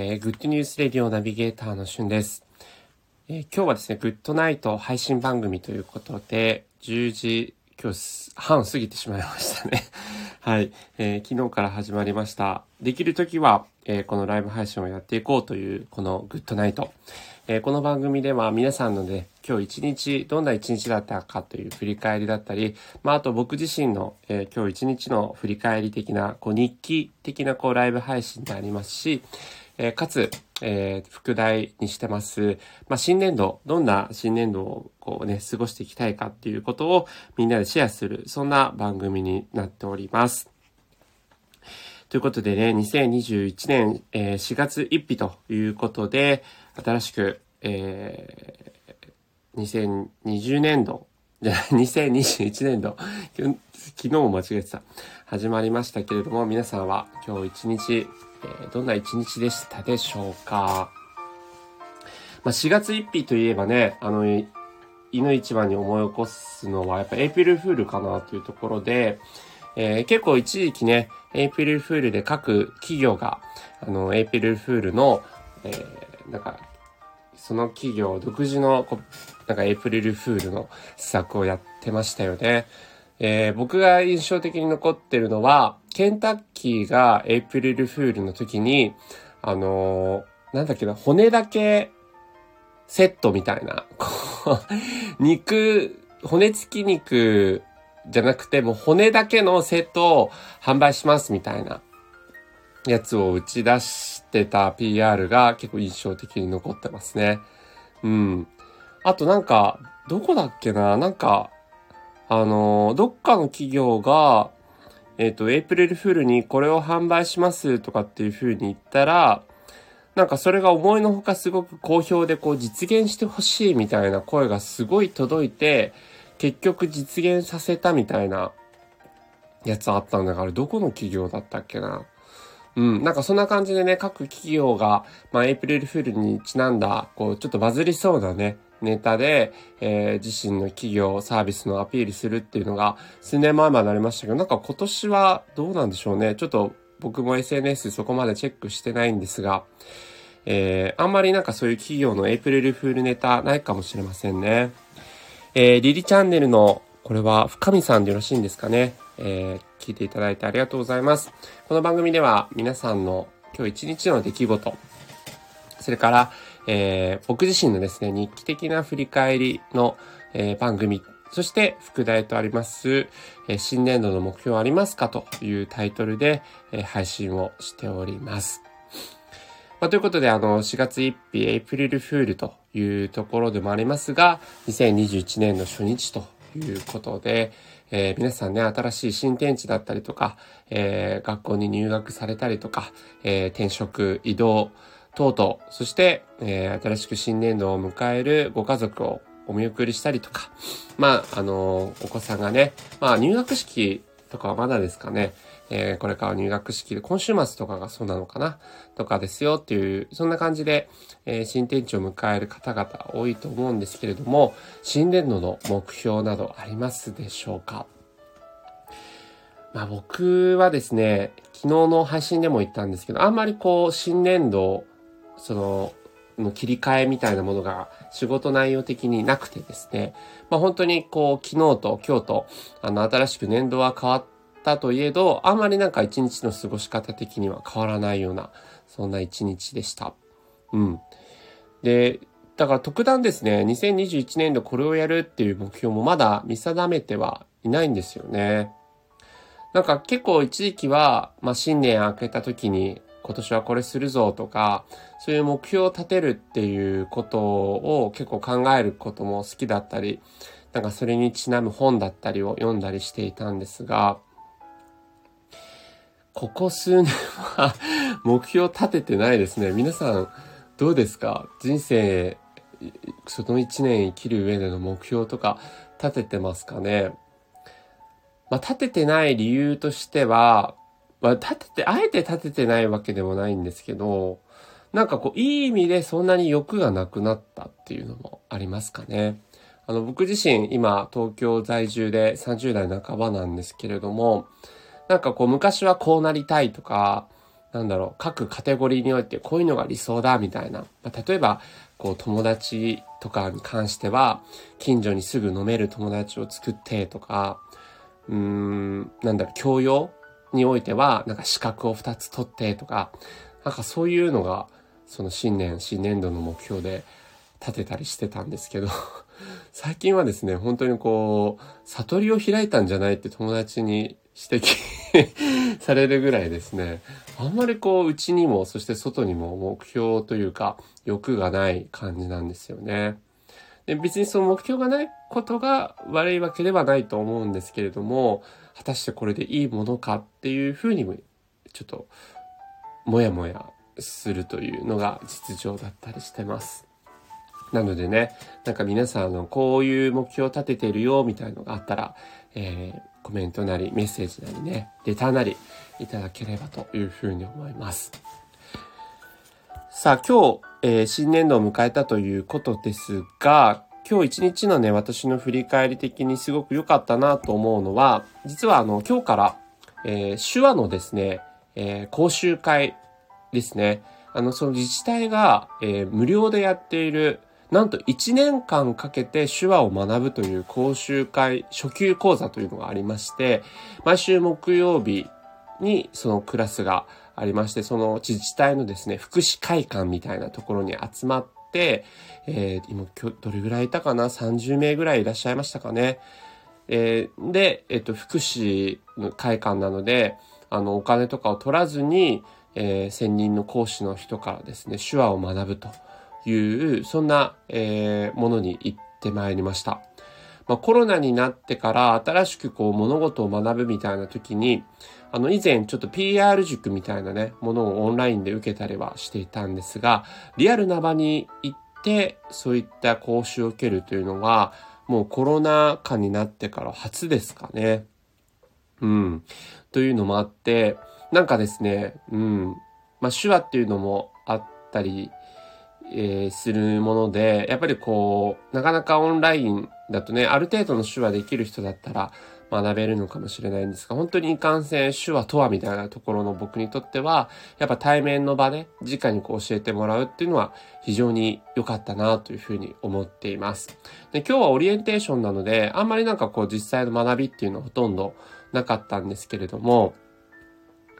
えー、グッドニュースレディオナビゲーターのしゅんです、えー、今日はですね、グッドナイト配信番組ということで、10時、今日半過ぎてしまいましたね。はい、えー、昨日から始まりました。できるときは、えこのライブ配信をやっていこうという、このグッドナイト。えこの番組では皆さんのね、今日一日、どんな一日だったかという振り返りだったり、まあ、あと僕自身の、え今日一日の振り返り的な、こう日記的なこうライブ配信でありますし、え、かつ、えー、副題にしてます。まあ、新年度、どんな新年度をこうね、過ごしていきたいかっていうことをみんなでシェアする、そんな番組になっております。ということでね、2021年、えー、4月1日ということで、新しく、えー、2020年度、じゃあ2021年度、昨日も間違えてた、始まりましたけれども、皆さんは今日一日、えー、どんな一日でしたでしょうか？まあ、4月1日といえばね、あの、犬一番に思い起こすのは、やっぱエイプリルフールかなというところで、えー、結構一時期ね、エイプリルフールで各企業が、あの、エイプリルフールの、えー、なんか、その企業独自の、なんかエイプリルフールの施策をやってましたよね。えー、僕が印象的に残ってるのは、ケンタッキーがエイプリルフールの時に、あのー、なんだっけな、骨だけセットみたいな、こう、肉、骨付き肉じゃなくて、もう骨だけのセットを販売しますみたいなやつを打ち出してた PR が結構印象的に残ってますね。うん。あとなんか、どこだっけな？なんか、あの、どっかの企業が、えっ、ー、と、エイプリルフールにこれを販売しますとかっていう風に言ったら、なんかそれが思いのほかすごく好評でこう実現してほしいみたいな声がすごい届いて、結局実現させたみたいなやつあったんだから、どこの企業だったっけな？うん、なんかそんな感じでね、各企業が、まあ、エイプリルフールにちなんだ、こう、ちょっとバズりそうなね、ネタで、えー、自身の企業、サービスのアピールするっていうのが数年前までなりましたけど、なんか今年はどうなんでしょうね。ちょっと僕も SNS そこまでチェックしてないんですが、えー、あんまりなんかそういう企業のエイプリルフールネタないかもしれませんね。えー、リリチャンネルの、これは深見さんでよろしいんですかね。えー、聞いていただいてありがとうございます。この番組では皆さんの今日一日の出来事、それから、えー、僕自身のですね、日記的な振り返りの、えー、番組、そして副題とあります、えー、新年度の目標ありますかというタイトルで、えー、配信をしております。まあ、ということで、あの、4月1日、エイプリルフールというところでもありますが、2021年の初日ということで、えー、皆さんね、新しい新天地だったりとか、えー、学校に入学されたりとか、えー、転職、移動、等々、そして、えー、新しく新年度を迎えるご家族をお見送りしたりとか、まあ、あのー、お子さんがね、まあ、入学式とかはまだですかね、えー、これから入学式で、今週末とかがそうなのかなとかですよっていう、そんな感じで、えー、新天地を迎える方々多いと思うんですけれども、新年度の目標などありますでしょうか。まあ僕はですね、昨日の配信でも言ったんですけど、あんまりこう、新年度その、の切り替えみたいなものが仕事内容的になくてですね、まあ本当にこう昨日と今日とあの新しく年度は変わったといえど、あんまりなんか一日の過ごし方的には変わらないような、そんな一日でした。うん。で、だから特段ですね、2021年度これをやるっていう目標もまだ見定めてはいないんですよね。なんか結構一時期は、まあ新年明けた時に今年はこれするぞとか、そういう目標を立てるっていうことを結構考えることも好きだったり、なんかそれにちなむ本だったりを読んだりしていたんですが、ここ数年は目標を立ててないですね。皆さんどうですか？人生、その一年生きる上での目標とか立ててますかね？まあ、立ててない理由としては、まあ、立てて、あえて立ててないわけでもないんですけど、なんかこう、いい意味でそんなに欲がなくなったっていうのもありますかね。あの、僕自身今東京在住で30代半ばなんですけれども、なんかこう昔はこうなりたいとか、なんだろう、各カテゴリーにおいてこういうのが理想だ、みたいな。まあ、例えば、こう、友達とかに関しては、近所にすぐ飲める友達を作ってとか、うーん、なんだろう、教養においては、なんか資格を2つ取ってとか、なんかそういうのが、その新年、新年度の目標で立てたりしてたんですけど 最近はですね、本当にこう、悟りを開いたんじゃないって友達に指摘 されるぐらいですね、あんまりこう、内にも、そして外にも目標というか、欲がない感じなんですよね。で別にその目標がないことが悪いわけではないと思うんですけれども、果たしてこれでいいものかっていうふうにも、ちょっと、もやもやするというのが実情だったりしてます。なのでね、なんか皆さん、の、こういう目標を立ててるよ、みたいのがあったら、えー、コメントなり、メッセージなりね、レターなり、いただければというふうに思います。さあ、今日、えー、新年度を迎えたということですが、今日一日のね、私の振り返り的にすごく良かったなと思うのは、実はあの、今日から、えー、手話のですね、えー、講習会ですね。あの、その自治体が、えー、無料でやっているなんと1年間かけて手話を学ぶという講習会、初級講座というのがありまして、毎週木曜日にそのクラスがありまして、その自治体のですね、福祉会館みたいなところに集まって、えー、今今日どれぐらいいたかな ?30 名ぐらいいらっしゃいましたかね？えー、で、えっ、と、福祉の会館なので、あの、お金とかを取らずに、えー、専任の講師の人からですね、手話を学ぶと。いう、そんな、えー、ものに行ってまいりました。まあ、コロナになってから新しくこう物事を学ぶみたいな時に、あの以前ちょっと PR 塾みたいなね、ものをオンラインで受けたりはしていたんですが、リアルな場に行ってそういった講習を受けるというのは、もうコロナ禍になってから初ですかね。うん。というのもあって、なんかですね、うん。まあ手話っていうのもあったりえー、するもので、やっぱりこう、なかなかオンラインだとね、ある程度の手話できる人だったら学べるのかもしれないんですが、本当にいかんせん手話とはみたいなところの僕にとっては、やっぱ対面の場で直にこう教えてもらうっていうのは非常に良かったなというふうに思っています。で、今日はオリエンテーションなので、あんまりなんかこう実際の学びっていうのはほとんどなかったんですけれども、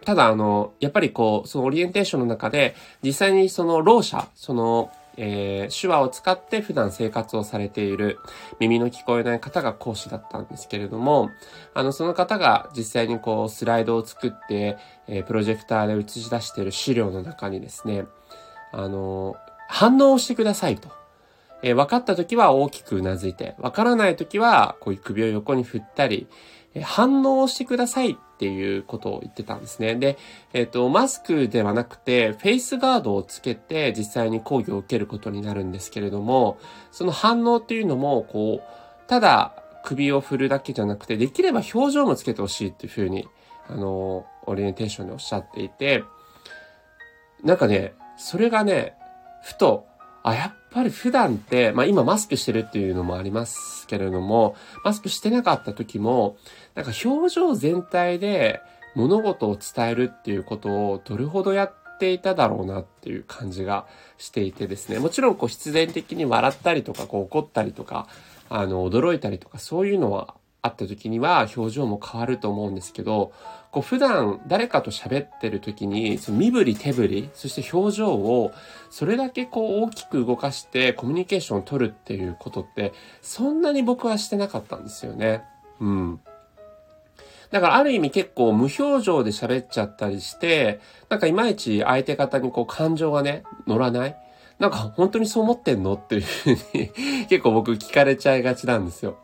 ただ、あの、やっぱりこう、そのオリエンテーションの中で、実際にその、ろう者、その、えー、手話を使って普段生活をされている耳の聞こえない方が講師だったんですけれども、あの、その方が実際にこう、スライドを作って、えー、プロジェクターで映し出している資料の中にですね、あの、反応をしてくださいと。えー、分かった時は大きくうなずいて、分からない時は、こういう首を横に振ったり、反応をしてくださいっていうことを言ってたんですね。で、えっ、ー、と、マスクではなくて、フェイスガードをつけて実際に講義を受けることになるんですけれども、その反応っていうのも、こう、ただ首を振るだけじゃなくて、できれば表情もつけてほしいっていうふうに、あの、オリエンテーションでおっしゃっていて、なんかね、それがね、ふとあ、やっぱり普段って、まあ今マスクしてるっていうのもありますけれども、マスクしてなかった時も、なんか表情全体で物事を伝えるっていうことをどれほどやっていただろうなっていう感じがしていてですね、もちろんこう必然的に笑ったりとか、こう怒ったりとか、あの、驚いたりとか、そういうのはあった時には表情も変わると思うんですけど、こう普段誰かと喋ってる時に、その身振り手振り、そして表情をそれだけこう大きく動かしてコミュニケーションを取るっていうことって、そんなに僕はしてなかったんですよね。うん。だからある意味結構無表情で喋っちゃったりして、なんかいまいち相手方にこう感情がね、乗らない。なんか本当にそう思ってんの？っていうふうに結構僕聞かれちゃいがちなんですよ。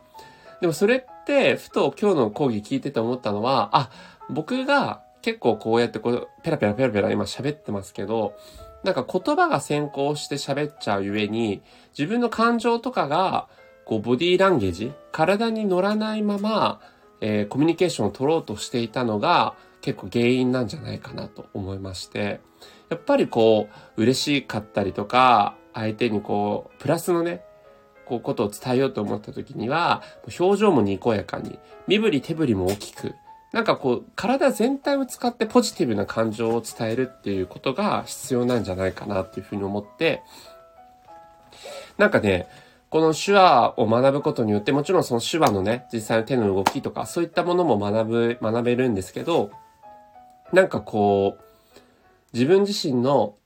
でもそれって、ふと今日の講義聞いてて思ったのは、あ、僕が結構こうやってこう、ペラペラペラペラ今喋ってますけど、なんか言葉が先行して喋っちゃうゆえに、自分の感情とかが、こう、ボディーランゲージ、体に乗らないまま、えー、コミュニケーションを取ろうとしていたのが、結構原因なんじゃないかなと思いまして、やっぱりこう、嬉しかったりとか、相手にこう、プラスのね、こう、ことを伝えようと思った時には、表情もにこやかに、身振り手振りも大きく、なんかこう、体全体を使ってポジティブな感情を伝えるっていうことが必要なんじゃないかなっていうふうに思って、なんかね、この手話を学ぶことによって、もちろんその手話のね、実際の手の動きとか、そういったものも学ぶ、学べるんですけど、なんかこう、自分自身の、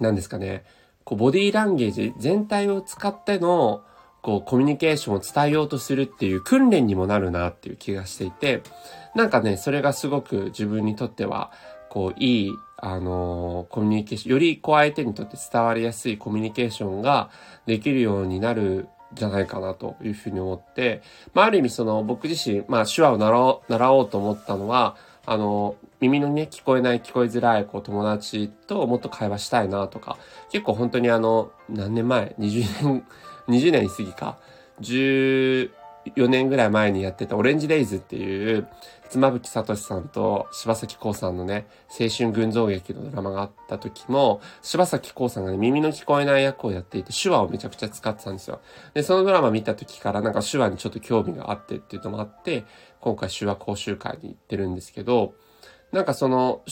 何ですかね、こう、ボディーランゲージ全体を使っての、こう、コミュニケーションを伝えようとするっていう訓練にもなるなっていう気がしていて、なんかね、それがすごく自分にとっては、こう、いい、あのー、コミュニケーション、よりこう相手にとって伝わりやすいコミュニケーションができるようになるじゃないかなというふうに思って、まあ、ある意味その僕自身、まあ、手話を習おう、習おうと思ったのは、あの、耳のね、聞こえない、聞こえづらい、こう、友達ともっと会話したいなとか、結構本当にあの、何年前 ?20 年 20年過ぎか、14年ぐらい前にやってたオレンジデイズっていう、妻夫木聡さんと柴咲コウさんのね、青春群像劇のドラマがあった時も、柴咲コウさんがね、耳の聞こえない役をやっていて、手話をめちゃくちゃ使ってたんですよ。で、そのドラマ見た時からなんか手話にちょっと興味があってっていうのもあって、今回手話講習会に行ってるんですけど、なんかその、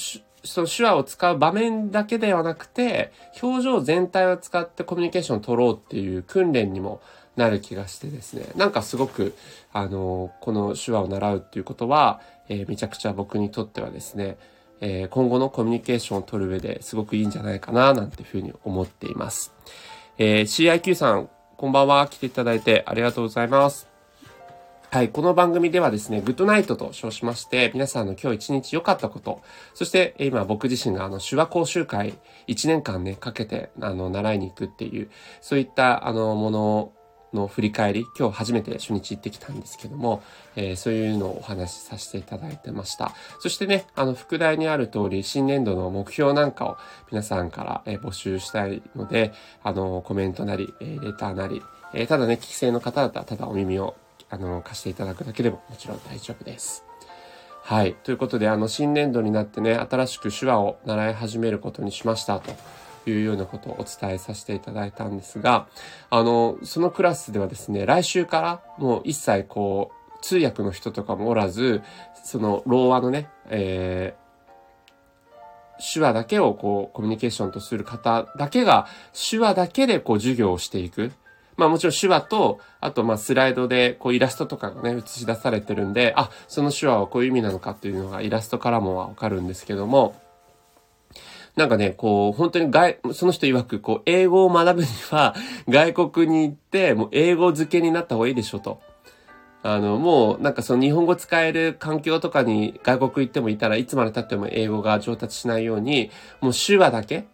その手話を使う場面だけではなくて、表情全体を使ってコミュニケーションを取ろうっていう訓練にもなる気がしてですね。なんかすごく、あの、この手話を習うっていうことは、えー、めちゃくちゃ僕にとってはですね、えー、今後のコミュニケーションを取る上ですごくいいんじゃないかな、なんていうふうに思っています。えー、CIQ さん、こんばんは。来ていただいてありがとうございます。はい。この番組ではですね、グッドナイトと称しまして、皆さんの今日一日良かったこと、そして今僕自身があの手話講習会1年間ね、かけてあの習いに行くっていう、そういったあのものの振り返り、今日初めて初日行ってきたんですけども、えー、そういうのをお話しさせていただいてました。そしてね、あの、副題にある通り、新年度の目標なんかを皆さんから、え、募集したいので、あの、コメントなり、え、レターなり、えー、ただね、聞き性の方だったらただお耳をあの、貸していただくだけでももちろん大丈夫です。はい。ということで、あの、新年度になってね、新しく手話を習い始めることにしましたというようなことをお伝えさせていただいたんですが、あの、そのクラスではですね、来週からもう一切こう、通訳の人とかもおらず、その、ろう話のね、えー、手話だけをこう、コミュニケーションとする方だけが、手話だけでこう、授業をしていく。まあもちろん手話と、あとまあスライドでこうイラストとかがね、映し出されてるんで、あ、その手話はこういう意味なのかっていうのがイラストからもわかるんですけども、なんかね、こう、本当に外、その人曰く、こう、英語を学ぶには、外国に行って、もう英語漬けになった方がいいでしょと。あの、もう、なんかその日本語使える環境とかに外国行ってもいたらいつまで経っても英語が上達しないように、もう手話だけ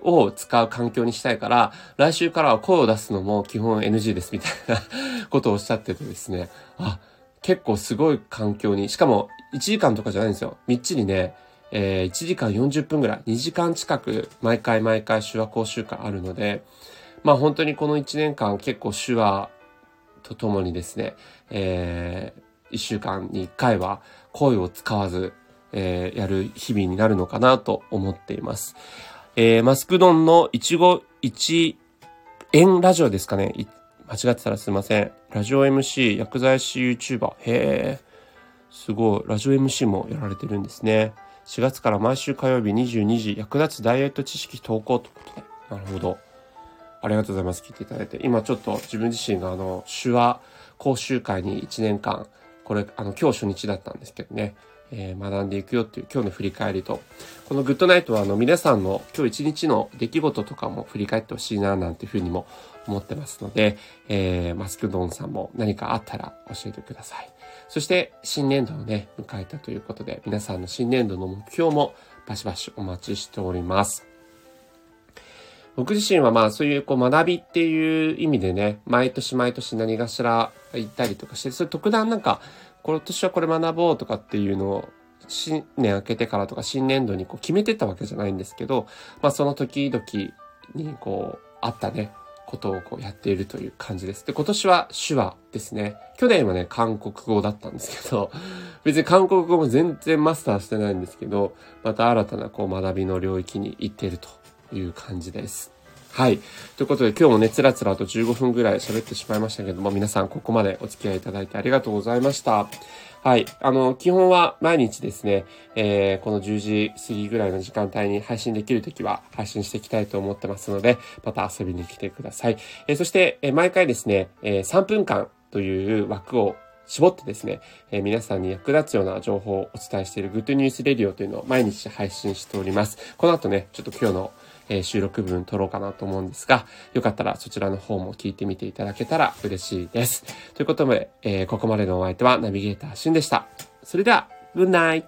を使う環境にしたいから、来週からは声を出すのも基本 NG ですみたいな ことをおっしゃっててですね、あ、結構すごい環境に、しかも1時間とかじゃないんですよ。みっちりね、えー、1時間40分ぐらい、2時間近く毎回毎回手話講習会あるので、まあ本当にこの1年間結構手話とともにですね、えー、1週間に1回は声を使わず、えー、やる日々になるのかなと思っています。えー、マスクドンの一期一円ラジオですかね。間違ってたらすいません。ラジオ MC、薬剤師 YouTuber。へえ。すごい。ラジオ MC もやられてるんですね。4月から毎週火曜日22時、役立つダイエット知識投稿ということで。なるほど。ありがとうございます。聞いていただいて。今ちょっと自分自身があの、手話講習会に1年間、これ、あの、今日初日だったんですけどね。えー、学んでいくよっていう今日の振り返りと、このグッドナイトはあの皆さんの今日一日の出来事とかも振り返ってほしいななんていうふうにも思ってますので、えー、マスクドンさんも何かあったら教えてください。そして新年度をね、迎えたということで、皆さんの新年度の目標もバシバシお待ちしております。僕自身はまあそういうこう学びっていう意味でね、毎年毎年何かしら行ったりとかして、それ特段なんか今年はこれ学ぼうとかっていうのを新年明けてからとか新年度にこう決めてたわけじゃないんですけど、まあその時々にこうあったね、ことをこうやっているという感じです。で、今年は手話ですね。去年はね、韓国語だったんですけど、別に韓国語も全然マスターしてないんですけど、また新たなこう学びの領域に行っているという感じです。はい。ということで今日もね、つらつらと15分ぐらい喋ってしまいましたけども、皆さんここまでお付き合いいただいてありがとうございました。はい。あの、基本は毎日ですね、えー、この10時過ぎぐらいの時間帯に配信できるときは配信していきたいと思ってますので、また遊びに来てください。えー、そして、えー、毎回ですね、え、3分間という枠を絞ってですね、えー、皆さんに役立つような情報をお伝えしている Good News Radio というのを毎日配信しております。この後ね、ちょっと今日のえー、収録分撮ろうかなと思うんですが、よかったらそちらの方も聞いてみていただけたら嬉しいです。ということで、えー、ここまでのお相手はナビゲーターしんでした。それでは、 Good night